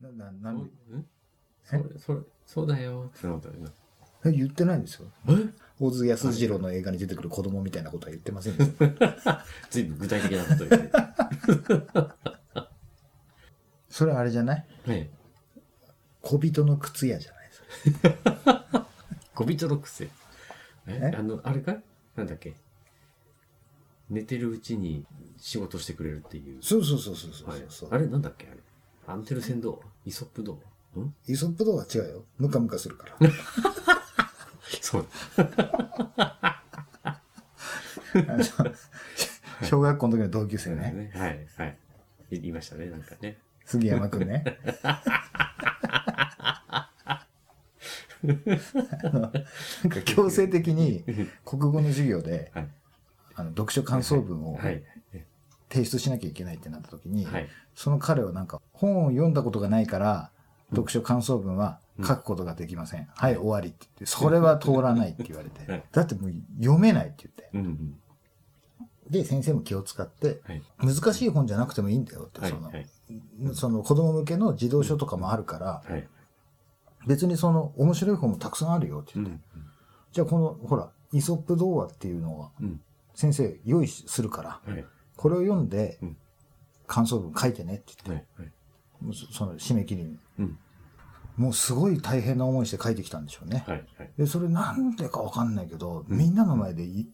な、な、なんで？んそれ、それ、そうだよ。ってなったよな。え言ってないんですよ。え？大津安二郎の映画に出てくる子供みたいなことは言ってませんよ。随分具体的なこと言って。それあれじゃない？ね小人の靴屋じゃないですか。小人の癖。え？え？あの、あれか？なんだっけ？寝てるうちに仕事してくれるっていう。そうそうそうそうそうはいそう、あれなんだっけ？あれ。アンテルセンドイソップドん？イソップ童話違うよ。ムカムカするから。そう。あの小学校の時の同級生ね。ね。はい、はい。言いましたね、なんかね。杉山くんね。あのなんか強制的に国語の授業で、はいあの読書感想文をはい。提出しなきゃいけないってなった時に、はい。その彼はなんか本を読んだことがないから、読書感想文は書くことができません。はい、終わりって言って、それは通らないって言われて はい、だってもう読めないって言って。うんうん。で、先生も気を使って、はい。難しい本じゃなくてもいいんだよって、はい。そのはい。その子供向けの児童書とかもあるから、はい。別にその面白い本もたくさんあるよって言って。うん。じゃあこの、ほら、イソップ童話っていうのはうん。先生用意するから、はい。これを読んでうん感想文書いてねって言って、はい。はい。そその締め切りに。うん。もうすごい大変な思いして書いてきたんでしょうね。はい。はい。で、それなんでかわかんないけど、みんなの前でい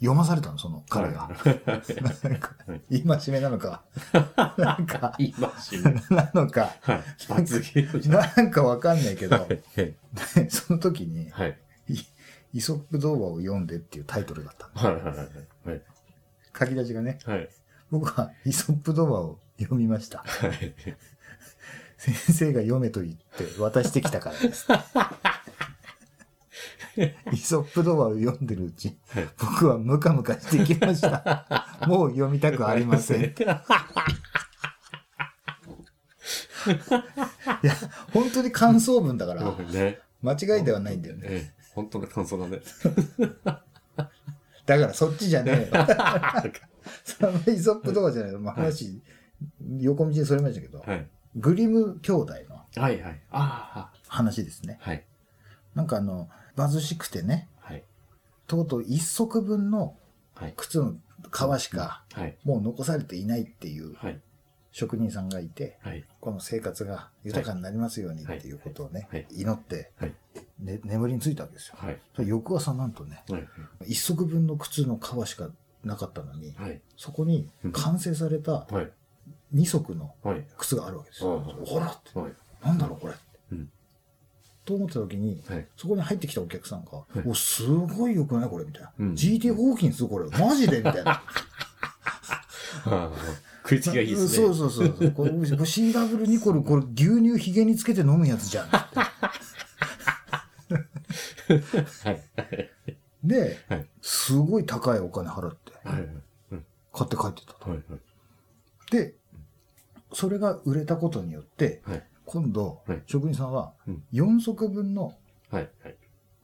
読まされたの、その彼が。今しめなのか、なんか、今しめ。なのか、はい。なんかわかんないけど、はい。でその時に、はい。イイソップ童話を読んでっていうタイトルだったの。はい。はい。はい。書き出しがね、はい。僕はイソップ童話を読みました。はい。先生が読めと言って渡してきたからです。イソップ童話を読んでるうち、はい僕はムカムカしてきました。もう読みたくありません。いや、本当に感想文だから、ね。間違いではないんだよね。ええ。本当の感想だね。だからそっちじゃねえよ。そのイソップ童話じゃないの。まあ、話、横道にそれましたけど、はい。グリム兄弟のはい。はい。あ話ですね。あ。はい。なんかあの、貧しくてね、はい。とうとう一足分のはい。靴の皮しかはい。もう残されていないっていうはい。職人さんがいて、はい。この生活が豊かになりますようにっていうことをね、はい祈って、はい。ね、眠りについたわけですよ。翌朝なんとね、はい。一足分の靴の皮しかなかったのに、はい。そこに完成されたはい。二足のはい。靴があるわけですよ。ほらって、はい。なんだろうこれ。うん。と思った時に、はい。そこに入ってきたお客さんが、いお、すごい良くないこれみたいな。うん GT ホーキンスこれ、マジでみたいな。食いつきがいいですね。そうそうそうそう。これ、CW ニコル、これ牛乳ひげにつけて飲むやつじゃん。はい。で、はい。すごい高いお金払って、はい。うん買って帰ってたと。はい。はい。で、それが売れたことによって、はい。今度はい、職人さんはうん、4足分の。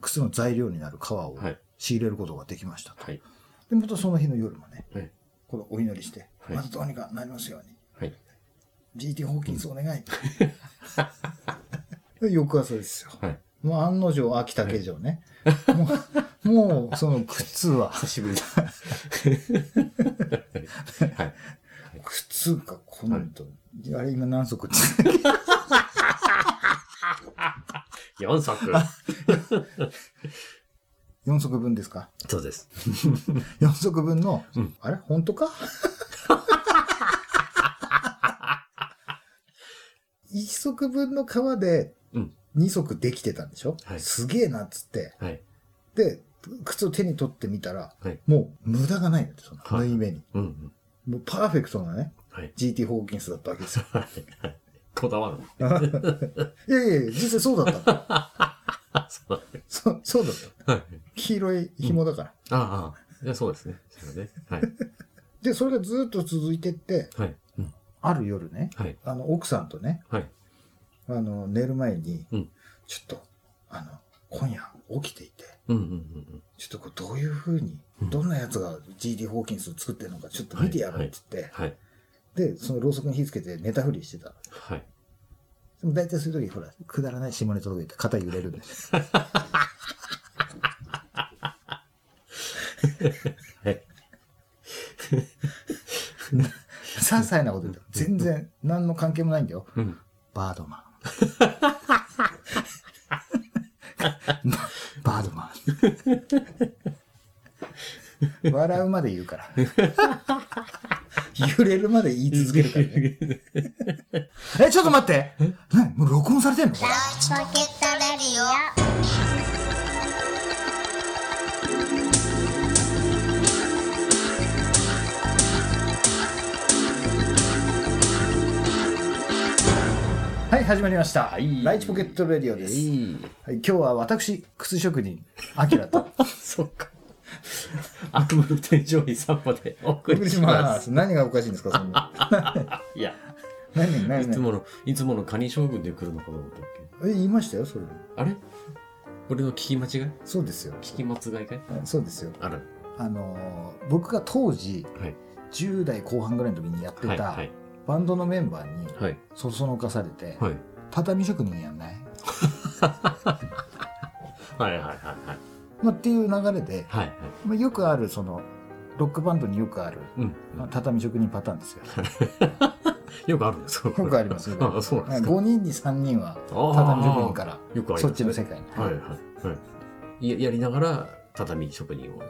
靴の材料になる皮をはい。仕入れることができましたと。はい。で、またその日の夜もね、はい。このお祈りして、はいまたどうにかなりますように。はい。GT ホーキンスお願い。で 翌朝ですよ。はい。もう案の定、秋竹城ね。もう、もうその靴は、久しぶりだ。はい。靴が今度、あれ今何足？って4足。4足分ですか？そうです。4足分の、うんあれ？本当か？1足分の皮でうん。2足できてたんでしょ、はいすげえなっつって。はい。で、靴を手に取ってみたら、はいもう無駄がないんだって、そのはい縫い目に。うんうん。もうパーフェクトなね、はい。GT ホーキンスだったわけですよ。こだわる。いやいやいや、実際そうだった そうそう、そうだった。はい。黄色い紐だから。ああ。いや、そうですね。そうね。はい。で、それがずっと続いてって、はい。うん。ある夜ね、はい。あの、奥さんとね、はい。あの、寝る前に、うんちょっと、あの、今夜起きていて、うんうんうんちょっとこれどういう風に、うんどんなやつが GD ホーキンスを作ってるのかちょっと見てやろうって言って、はい。で、そのろうそくに火つけて寝たふりしてた。はい。でも大体そういう時、ほら、くだらない下ネタとか言って肩揺れるんですよ。はい。些細なこと言っても全然何の関係もないんだよ。うん。バードマン。バードマン。笑うまで言うから。揺れるまで言い続けるからね。え、ちょっと待って何？もう録音されてんの？これ。はい、始まりました。はいライチポケットレディオです。いい。はい、今日は私、靴職人、アキラと そっか。悪夢の天井に散歩でお送りしま。ますす。何がおかしいんですか、そんな。いや、何、何、何？いつもの、いつものカニ将軍で来るのかと思ったっけ？え、言いましたよ、それ。あれ？俺の聞き間違い？そうですよ。聞き間違いかい？そうですよ。ある。あのー僕が当時、はい。10代後半ぐらいの時にやってはい。たはい。バンドのメンバーにはい。そそのかされて、はい。畳職人やんない、はいはいはいはい。まあ、っていう流れで、はいはい。まあ、よくあるそのロックバンドによくある、うん。まあ畳職人パターンですよ。よくあるんですかよくありますよ。あ そうなんですか5人に3人は畳職人からよくありますねそっちの世界に。はいはいはい。ややりながら畳職人を。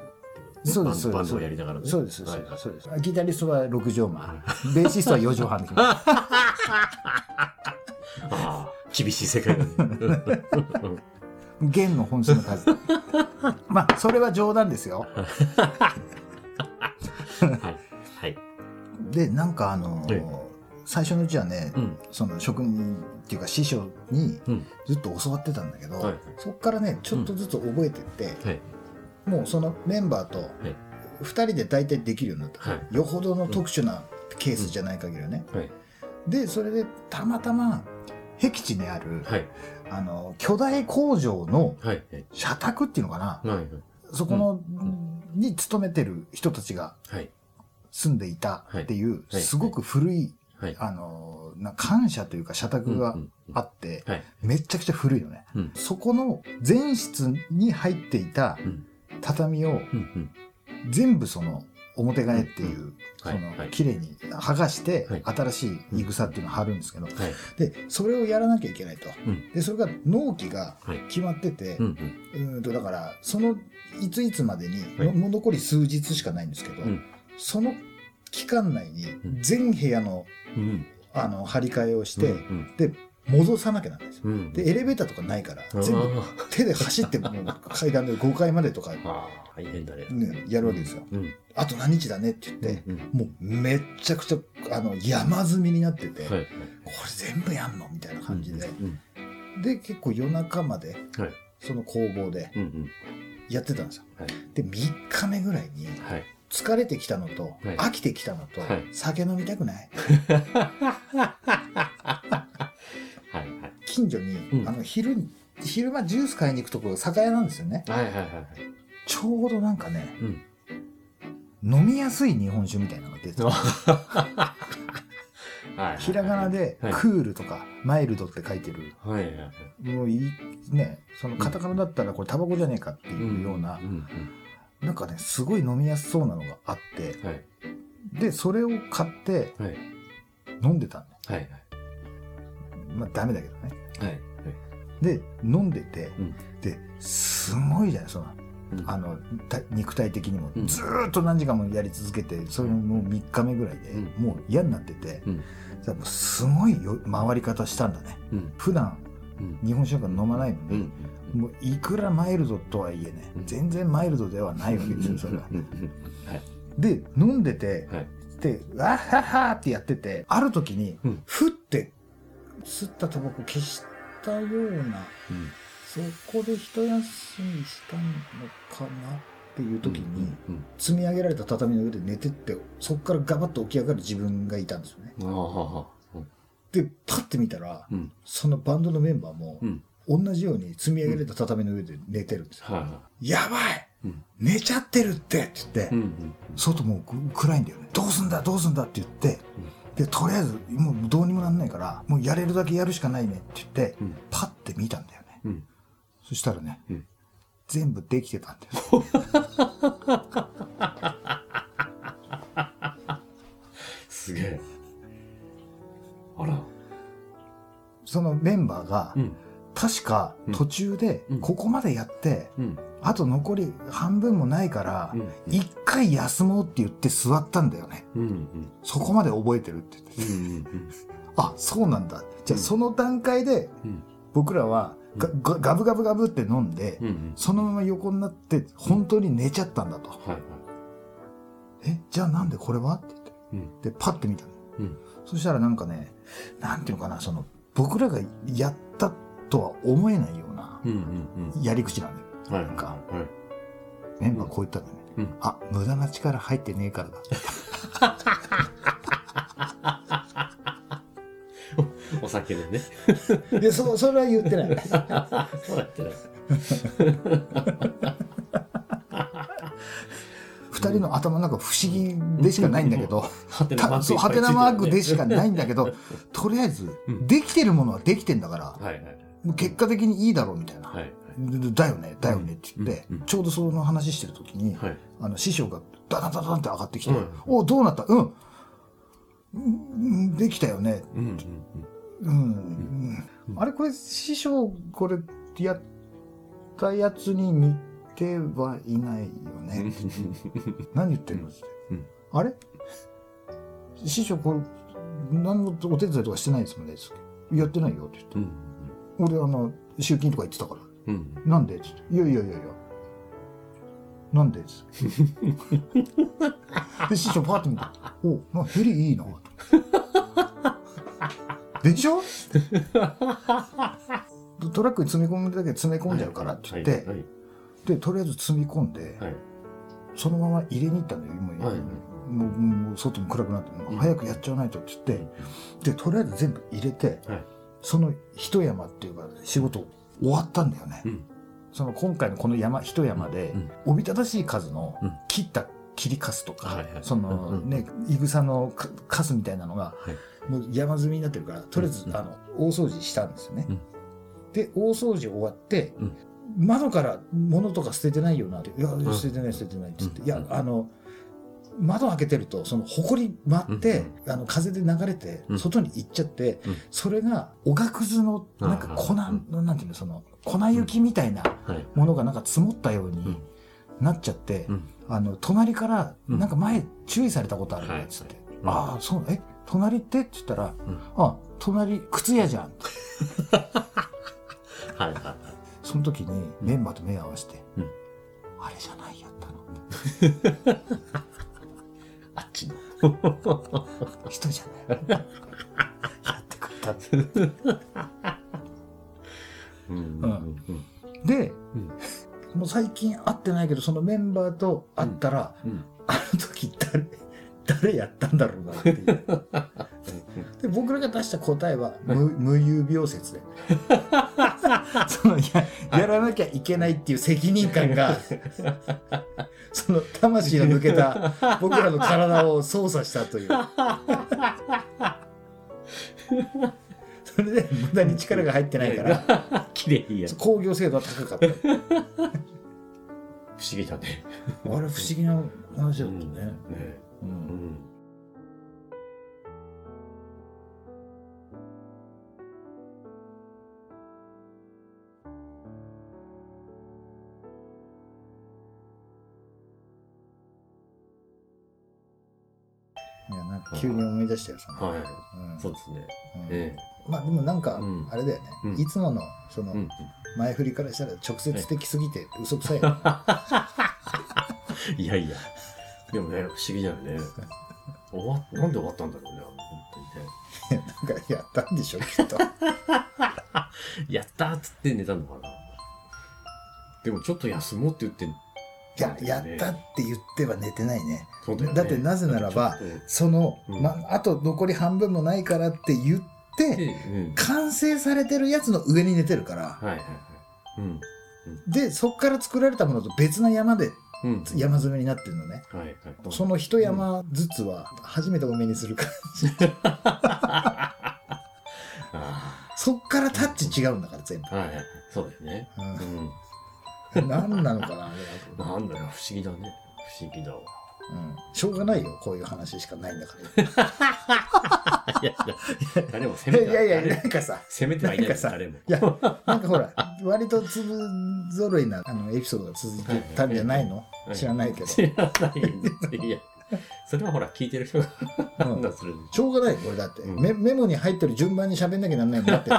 そうですバンドをやりながらね。そうです、はいはいそうです。ギタリストは6畳間、ベーシストは4畳半で。ああ、厳しい世界だね。弦の本数の数。まあ、それは冗談ですよ。はい。はい。で、なんかあのーえ最初のうちはね、うん。その職人っていうか師匠にうん。ずっと教わってたんだけど、はいそこからね、ちょっとずつ覚えてって、はい。もうそのメンバーとはい。2人で大体できるようになった。はい。よほどの特殊なケースじゃない限りはね。はい。で、それでたまたま、僻地にある、はい。あの、巨大工場の。社宅っていうのかな、はい。そこの、に勤めてる人たちがはい。住んでいたっていう、はいすごく古い、はい。あの、な感謝というか社宅がうんあって、はい。めちゃくちゃ古いのね。うん。そこの前室に入っていたうん。畳を。全部その表替えっていう、そはいのはい綺麗に剥がしてはい新しいい草っていうのを貼るんですけど、はい。で、それをやらなきゃいけないと。うん。で、それが納期がはい。決まってて、うん。とだから、そのいついつまでに、はいもう残り数日しかないんですけど、うんその期間内にうん全部屋のうん。あの張り替えをして、うん。で、戻さなきゃなんですよ。うん。で、エレベーターとかないから、全部あ手で走ってもう階段で5階までとか、あ。ああ、大変だね。ね、やるわけですよ。うん。あと何日だねって言って、うん。もうめっちゃくちゃあの山積みになってて、はい。これ全部やんのみたいな感じで、うん。で結構夜中まではい。その工房で。やってたんですよはい。で3日目ぐらいにはい。疲れてきたのと、はい飽きてきたのと、はい酒飲みたくないはい？はい。近所に、うんあの昼に昼間ジュース買いに行くところ酒屋なんですよねはい。はい。はい。ちょうどなんかねうん。飲みやすい日本酒みたいなのが出てた はい。ひらがなではいクールとかマイルドって書いてるはい。はい。はい。もういいねそのカタカナだったらこれタバコじゃねえかっていうような、うん。なんかねすごい飲みやすそうなのがあってうん。はい。でそれを買ってはい。飲んでたんだはい。まあダメだけどねはい。で飲んでて、うんですごいじゃないそのうんあのた肉体的にも、うんずーっと何時間もやり続けてそれももう3日目ぐらいで、うんもう嫌になってて、うんすごいよ回り方したんだねうん。普段うん。日本酒なんか飲まないのうに、ん。もういくらマイルドとはいえね、うん全然マイルドではないわけですよそれは。はい。で飲んでて、はい。でわっはっはってやっててある時に、うんふって吸ったタバコ消したようなうん。そこで一休みしたのかなっていう時に、うん。積み上げられた畳の上で寝てってそこからガバッと起き上がる自分がいたんですよねああ。でパッて見たらうん。そのバンドのメンバーもうん。同じように積み上げられた畳の上で寝てるんですよ、はやばい。寝ちゃってるってって言って、うん。外もう暗いんだよねどうすんだどうすんだって言ってでとりあえずもうどうにもなんないからもうやれるだけやるしかないねって言って、うんパッて見たんだよねうん。そしたらね、うん全部できてたんです すげえ。あら。そのメンバーが、うん。確か途中でうん。ここまでやって、うん。あと残り半分もないからうん。一、回休もうって言って座ったんだよね。そこまで覚えてるって言って。あそうなんだ。じゃあうん。その段階でうん。僕らはががガブガブガブって飲んで。そのまま横になって本当に寝ちゃったんだと。えじゃあなんでこれは？って言って。うん。でパッて見たの。うん。そしたらなんかねなんていうのかなその僕らがやったとは思えないような。やり口なんだよはい。なんかはい。メンバーこう言ったんだよね、うんあ無駄な力入ってねえからだ お酒でね。でそそれは言ってないそうやってない。二人の頭の中不思議でしかないんだけどそうハテナマークでしかないんだけどとりあえずうんできてるものはできてんだからはいはい。結果的にいいだろうみたいな、はい。でだよねだよねって言って、うんうん。ちょうどその話してる時に、はい。あの師匠がダダダダンって上がってきて「うんおどうなった？うん。うんできたよね。うん。うん。あれこれ師匠これやったやつに似てはいないよね、何言ってんの？って、うんあれ？師匠これ何のお手伝いとかしてないですもんね。やってないよって言って。うん。俺あの集金とか言ってたからうん。なんで?」っつって「いやいやいやいやなんで?」っつって で師匠パッと見て「おなヘリいいな」でしょ？トラックに積み込むだけ詰め込んじゃうからって言って、はい。でとりあえず積み込んで、はい。そのまま入れに行ったんだよもう,、はいもうもう外も暗くなって早くやっちゃわないとって言って、でとりあえず全部入れてはい。その一山っていうか仕事終わったんだよね、うん。その今回のこの山一山で、うん。おびただしい数のうん。切った切りかすとか、はいはい。そのねいぐさのかかすみたいなのがはい。もう山積みになってるからとりあえず、うんあの大掃除したんですよね、うん。で大掃除終わって、うん。窓から物とか捨ててないよなって「いやん。捨ててない捨ててない」っつって「うん。いやあの窓開けてるとその埃舞って、あの風で流れてうん。外に行っちゃって、うん。それがおがくずのなんか粉、うん。なんていうのその粉雪みたいなはい。ものがなんか積もったようにうん。なっちゃって、うん。あの隣からうん。なんか前注意されたことあるねっつって「ああそうえ隣って?」って言ったら「ん。あ隣靴屋じゃん」はい。はい。その時にメンバーと目を合わせて「うん。あれじゃないやったのあっちの。人じゃないやってくれた」ってうん。うんうん。で、うんもう最近会ってないけどそのメンバーと会ったら、うん。あの時誰誰やったんだろうなっていう で僕らが出した答えは無無有病説で そのややらなきゃいけないっていう責任感がその魂の抜けた僕らの体を操作したという それで無駄に力が入ってないから綺麗いや。不工業精度は高かった思議だね。あれ不思議な話だったね、ね。ううんん。いやなん急に思い出したよその、はい。うんそうですね。うんえまあでもなんかうんあれだよね、うんいつものその。前振りからしたら直接的すぎて嘘くさいよね、いやいや。でもね、不思議だよね。終わなんで終わったんだろうね、本当にね。なんかやったんでしょきっと やったーっつって寝たのかな。でもちょっと休もうって言って、いややったって言っては寝てないねだよねだってなぜならばその、うんま、あと残り半分もないからって言っとてでうん。完成されてるやつの上に寝てるからはいはいはい。うん。でそっから作られたものと別な山でうん。山積みになってるのね。はいはい。その一山ずつは初めてお目にする感じ。あそっからタッチ違うんだから全部。あ。はいはい。そうだよね。う、うんん。何なのかなあれはなんだよ、不思議だね。不思議だわ。うん、しょうがないよこういう話しかないんだから。いやいや、誰も責めてはいいやいや誰なんかさ責めてはいないかさ誰も。いやなんかほら割と粒揃いなあのエピソードが続いてたんじゃないの、はい。知らないけど、知らないいや、それはほら、聞いてる人がうん。判断する。しょうがないこれだって、うん。メメモに入ってる順番に喋んなきゃなんないの待って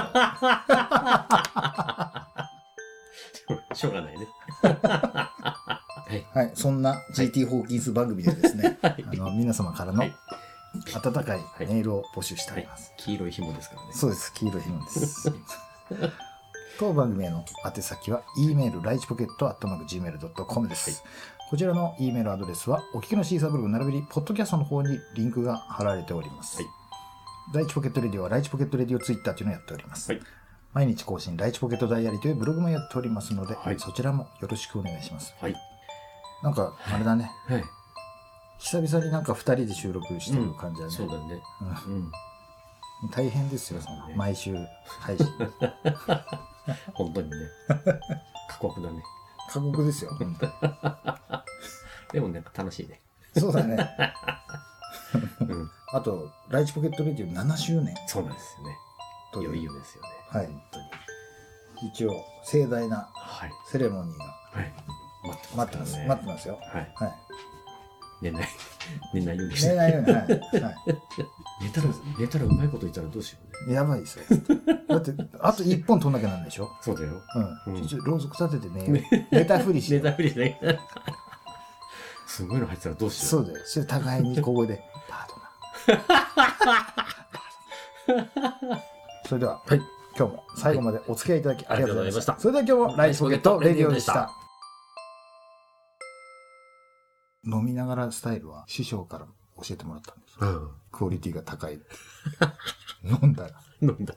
しょうがないね。はい。はいそんな GT ホーキンス番組でですね、はい。あの皆様からのはい。温かいメールを募集しておはいります、。黄色い紐ですからね。そうです黄色い紐です。当番組への宛先は e メールライチポケットアットマーク Gmail.com です、こちらの E メールアドレスはお聞きのシーサーブログ並びにポッドキャストの方にリンクが貼られております、はい。ライチポケットレディオはライチポケットレディオツイッターというのをやっております、はい毎日更新ライチポケットダイアリーというブログもやっておりますので、はいそちらもよろしくお願いしますはい。なんかあれだねはい。久々になんか2人で収録してる感じだね、そうだね。うんうん。大変ですよ、ね毎週配信。本当にね。過酷だね。過酷ですよ、本当に でもなんか楽しいね。そうだね。うん。あと、ライチポケットレディオ7周年そうなんですよね。いよいという、よですよね。はい本当に。一応、盛大なはい。セレモニーがはい。待って待ってます。待ってますよ。はい。はい。寝ない。寝ないようにして。寝ないように、はい。は 寝たら、寝たらうまいこと言ったらどうしようね。い。やばいですよ。だって、あと1本取んなきゃなんでしょ？そうだよ。うん。うん一応、ろうそく立ててね、寝たふりして。寝たふりしない。すごいの入ってたらどうしよ。そううだよ。それ互いにここで、パートナー。それでは、はい。今日も最後までお付き合いいただきありがとうございました。あそれでは今日もライチポケットレディオでした。飲みながらスタイルは師匠から教えてもらったんです。うん。クオリティが高い。飲んだら。飲んだ。